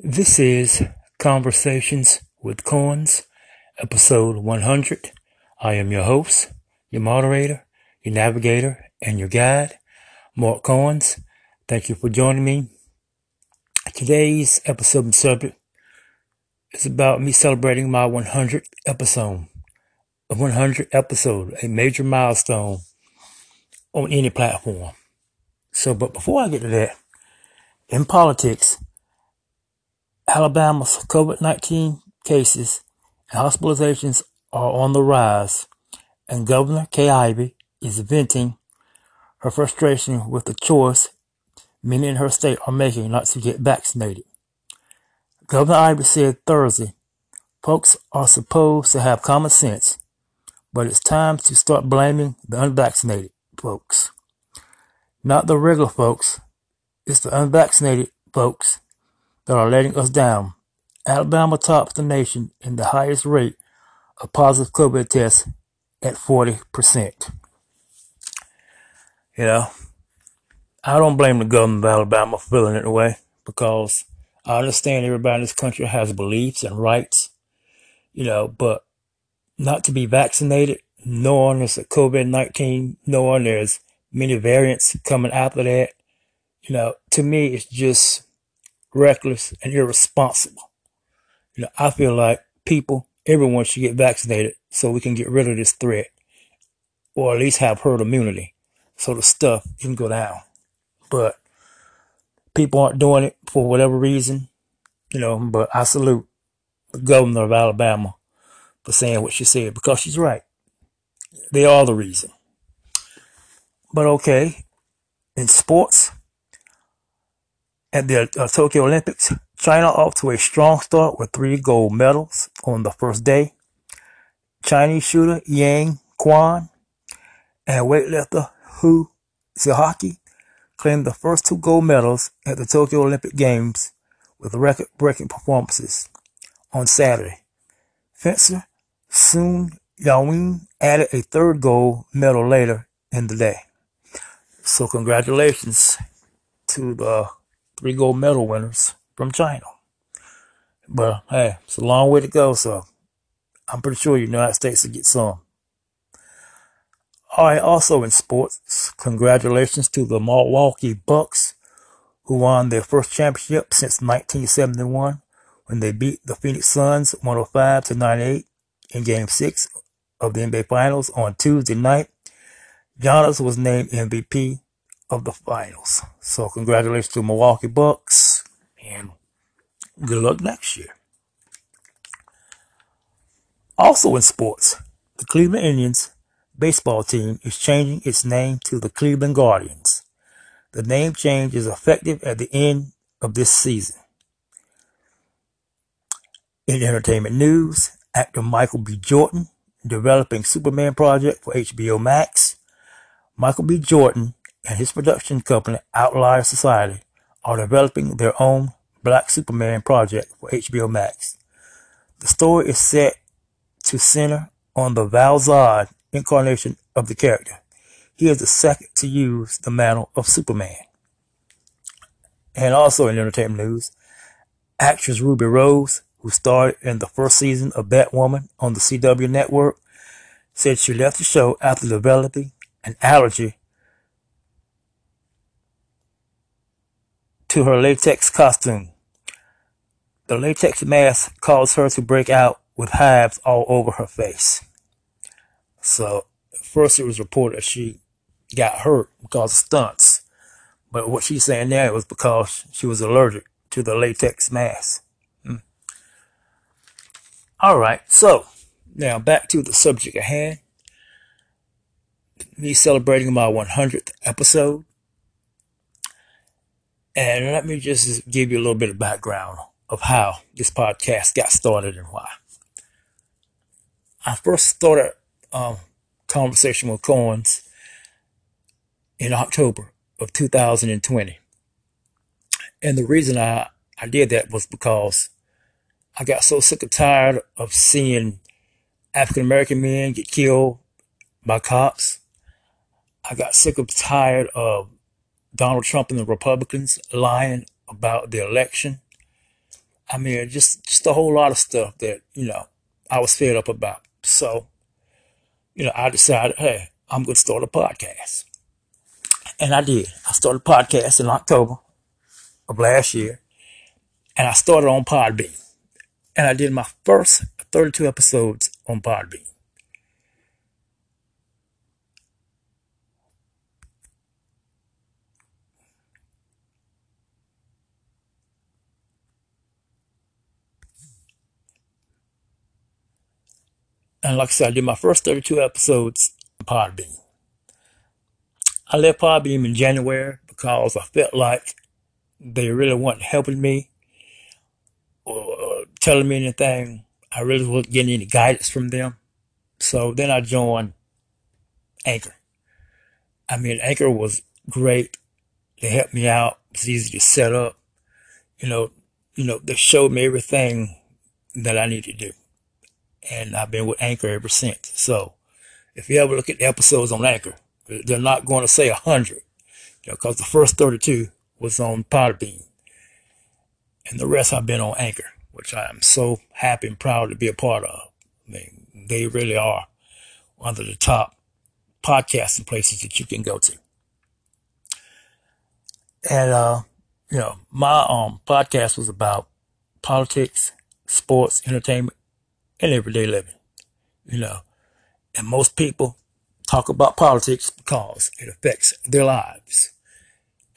This is Conversations with Coins, episode 100. I am your host, your moderator, your navigator, and your guide, Mark Coins. Thank you for joining me. Today's episode subject is about me celebrating my 100th episode. A 100th episode, a major milestone on any platform. So, but before I get to that, in politics, Alabama's COVID-19 cases and hospitalizations are on the rise, and Governor Kay Ivey is venting her frustration with the choice many in her state are making not to get vaccinated. Governor Ivey said Thursday, folks are supposed to have common sense, but it's time to start blaming the unvaccinated folks. Not the regular folks, it's the unvaccinated folks that are letting us down. Alabama tops the nation in the highest rate of positive COVID tests at 40%. You know, I don't blame the government of Alabama for feeling it way because I understand everybody in this country has beliefs and rights, you know, but not to be vaccinated, knowing it's a COVID 19, knowing there's many variants coming after that, you know, to me, it's just reckless, and irresponsible. You know, I feel like people, everyone should get vaccinated so we can get rid of this threat, or at least have herd immunity, so the stuff can go down. But people aren't doing it for whatever reason, you know. But I salute the governor of Alabama for saying what she said because she's right. They are the reason. But okay, in sports, at the uh, Tokyo Olympics, China off to a strong start with three gold medals on the first day. Chinese shooter Yang Quan and weightlifter Hu Zihaki claimed the first two gold medals at the Tokyo Olympic Games with record-breaking performances on Saturday. Fencer Sun Yawing added a third gold medal later in the day. So congratulations to the three gold medal winners from China. But hey, it's a long way to go, so I'm pretty sure the United States will get some. All right, also in sports, congratulations to the Milwaukee Bucks, who won their first championship since 1971 when they beat the Phoenix Suns 105 to 98 in Game 6 of the NBA Finals on Tuesday night. Giannis was named MVP of the finals. So congratulations to Milwaukee Bucks and good luck next year. Also in sports, the Cleveland Indians baseball team is changing its name to the Cleveland Guardians. The name change is effective at the end of this season. In entertainment news, actor Michael B. Jordan developing Superman project for HBO Max. Michael B. Jordan and his production company, Outlier Society, are developing their own Black Superman project for HBO Max. The story is set to center on the Val-Zod incarnation of the character. He is the second to use the mantle of Superman. And also in entertainment news, actress Ruby Rose, who starred in the first season of Batwoman on the CW network, said she left the show after developing an allergy to her latex costume. The latex mask caused her to break out with hives all over her face. So, first it was reported that she got hurt because of stunts. But what she's saying now was because she was allergic to the latex mask. Hmm. All right, so now back to the subject at hand. Me celebrating my 100th episode. And let me just give you a little bit of background of how this podcast got started and why. I first started um, conversation with Coins in October of 2020. And the reason I, I did that was because I got so sick and tired of seeing African American men get killed by cops. I got sick and tired of Donald Trump and the Republicans lying about the election. I mean, just just a whole lot of stuff that you know I was fed up about. So, you know, I decided, hey, I'm going to start a podcast, and I did. I started a podcast in October of last year, and I started on Podbean, and I did my first 32 episodes on Podbean. And like I said, I did my first 32 episodes on Podbean. I left Podbean in January because I felt like they really weren't helping me or telling me anything. I really wasn't getting any guidance from them. So then I joined Anchor. I mean, Anchor was great. They helped me out. It's easy to set up. You know, you know, they showed me everything that I need to do and I've been with Anchor ever since. So if you ever look at the episodes on Anchor, they're not going to say a hundred, you know, because the first 32 was on Podbean, and the rest I've been on Anchor, which I am so happy and proud to be a part of. I mean, they really are one of the top podcasting places that you can go to. And uh, you know, my um podcast was about politics, sports, entertainment, in everyday living, you know. And most people talk about politics because it affects their lives.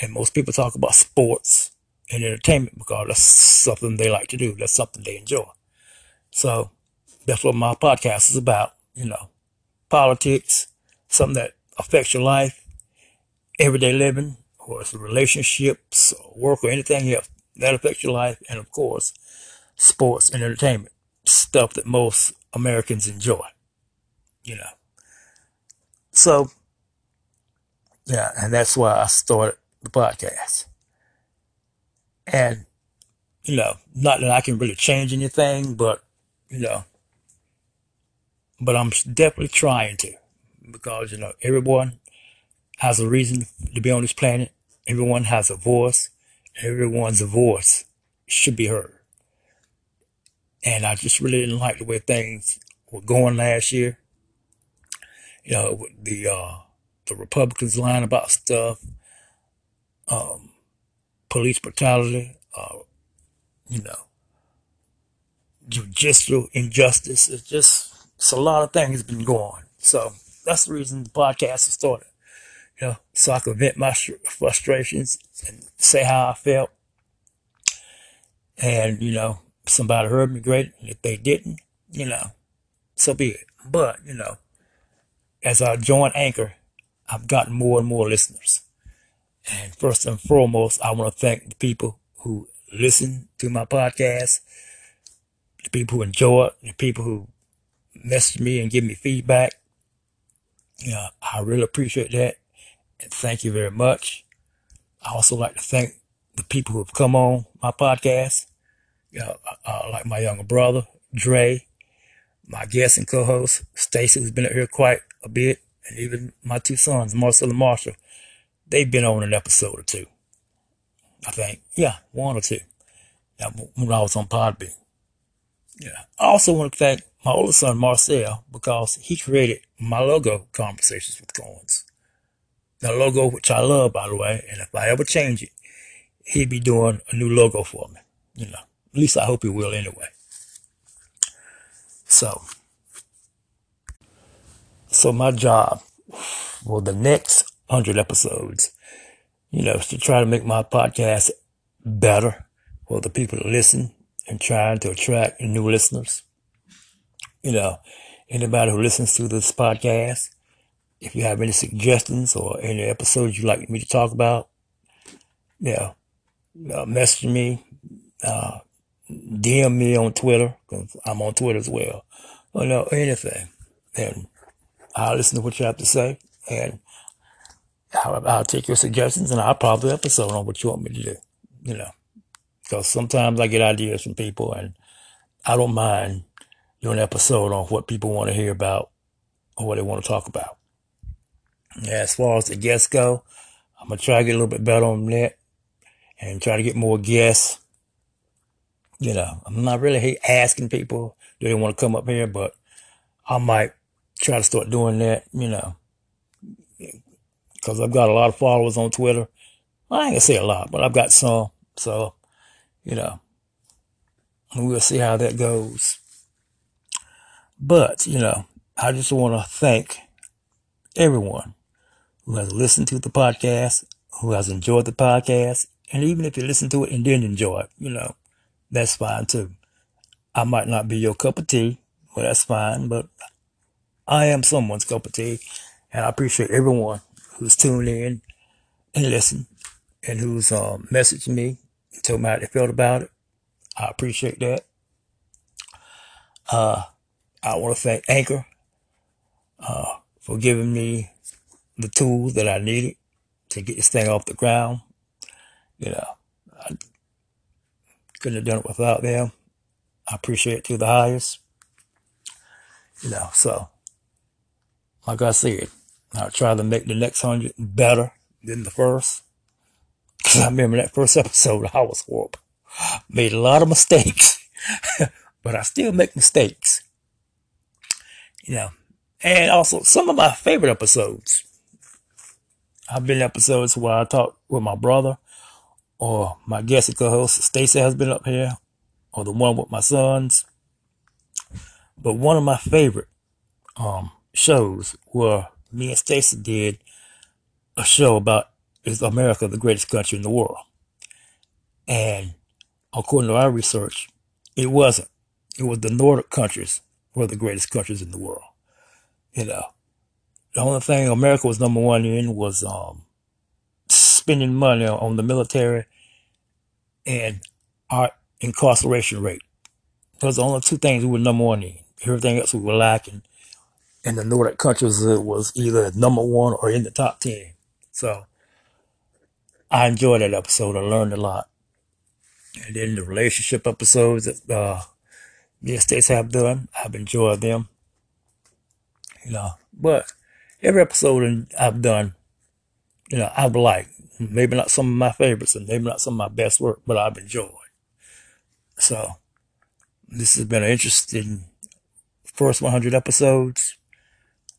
And most people talk about sports and entertainment because that's something they like to do. That's something they enjoy. So that's what my podcast is about, you know. Politics, something that affects your life, everyday living, or it's relationships, or work, or anything else that affects your life, and of course, sports and entertainment stuff that most Americans enjoy, you know. So, yeah, and that's why I started the podcast. And, you know, not that I can really change anything, but, you know, but I'm definitely trying to because, you know, everyone has a reason to be on this planet. Everyone has a voice. Everyone's voice should be heard. And I just really didn't like the way things were going last year. You know, the uh, the Republicans lying about stuff, um, police brutality, uh, you know, judicial injustice. It's just it's a lot of things been going. So that's the reason the podcast was started. You know, so I could vent my frustrations and say how I felt. And, you know, somebody heard me, great. If they didn't, you know, so be it. But, you know, as I join Anchor, I've gotten more and more listeners. And first and foremost, I want to thank the people who listen to my podcast, the people who enjoy it, the people who message me and give me feedback. You know, I really appreciate that. And thank you very much. I also like to thank the people who have come on my podcast uh, uh, like my younger brother, Dre, my guest and co-host, Stacy, who's been up here quite a bit, and even my two sons, Marcel and Marshall, they've been on an episode or two. I think, yeah, one or two. Yeah, when I was on Podbean. Yeah. I also want to thank my oldest son, Marcel, because he created my logo, Conversations with Coins. The logo, which I love, by the way, and if I ever change it, he'd be doing a new logo for me, you know. At least I hope he will anyway. So, so my job for the next hundred episodes, you know, is to try to make my podcast better for the people to listen and trying to attract new listeners. You know, anybody who listens to this podcast, if you have any suggestions or any episodes you'd like me to talk about, yeah, uh, message me, uh, DM me on Twitter, because I'm on Twitter as well, or know anything. And I'll listen to what you have to say, and I'll, I'll take your suggestions, and I'll probably episode on what you want me to do, you know. Because sometimes I get ideas from people, and I don't mind doing an episode on what people want to hear about or what they want to talk about. as far as the guests go, I'm going to try to get a little bit better on that and try to get more guests You know, I'm not really asking people do they want to come up here, but I might try to start doing that. You know, because I've got a lot of followers on Twitter. I ain't gonna say a lot, but I've got some. So, you know, we'll see how that goes. But, you know, I just want to thank everyone who has listened to the podcast, who has enjoyed the podcast. And even if you listen to it and didn't enjoy it, you know, that's fine too. I might not be your cup of tea, well, that's fine, but I am someone's cup of tea. And I appreciate everyone who's tuned in and listened and who's um, messaged me, and told me how they felt about it. I appreciate that. Uh, I want to thank Anchor uh, for giving me the tools that I needed to get this thing off the ground. You know, couldn't have done it without them. I appreciate it to the highest. You know, so like I said, I'll try to make the next hundred better than the first. Cause I remember that first episode, I was horrible. Made a lot of mistakes, but I still make mistakes. You know, and also some of my favorite episodes. I've been episodes where I talk with my brother or my guest co-host Stacy has been up here or the one with my sons. But one of my favorite um, shows where me and Stacy did a show about is America the greatest country in the world? And according to our research, it wasn't. It was the Nordic countries were the greatest countries in the world. You know, the only thing America was number one in was um, spending money on the military and our incarceration rate. Those are the only two things we were number one in. Everything else we were lacking. And the Nordic countries, was either number one or in the top 10. So I enjoyed that episode. I learned a lot. And then the relationship episodes that uh, me and Stacy have done, I've enjoyed them. You know, but every episode I've done, you know, I've liked. Mm-hmm. Maybe not some of my favorites and maybe not some of my best work, but I've enjoyed. So this has been an interesting first 100 episodes.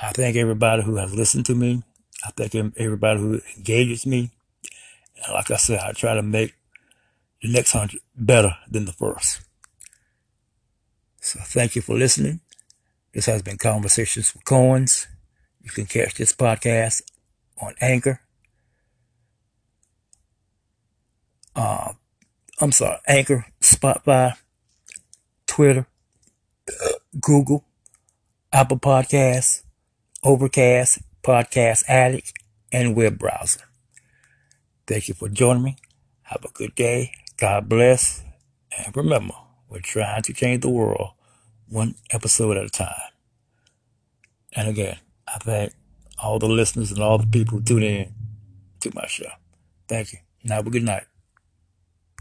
I thank everybody who has listened to me. I thank everybody who engages me. And like I said, I try to make the next 100 better than the first. So thank you for listening. This has been Conversations with Coins. You can catch this podcast on Anchor. Uh, I'm sorry, Anchor, Spotify, Twitter, Google, Apple Podcasts, Overcast, Podcast Addict, and web browser. Thank you for joining me. Have a good day. God bless. And remember, we're trying to change the world one episode at a time. And again, I thank all the listeners and all the people who tune in to my show. Thank you. And have a good night.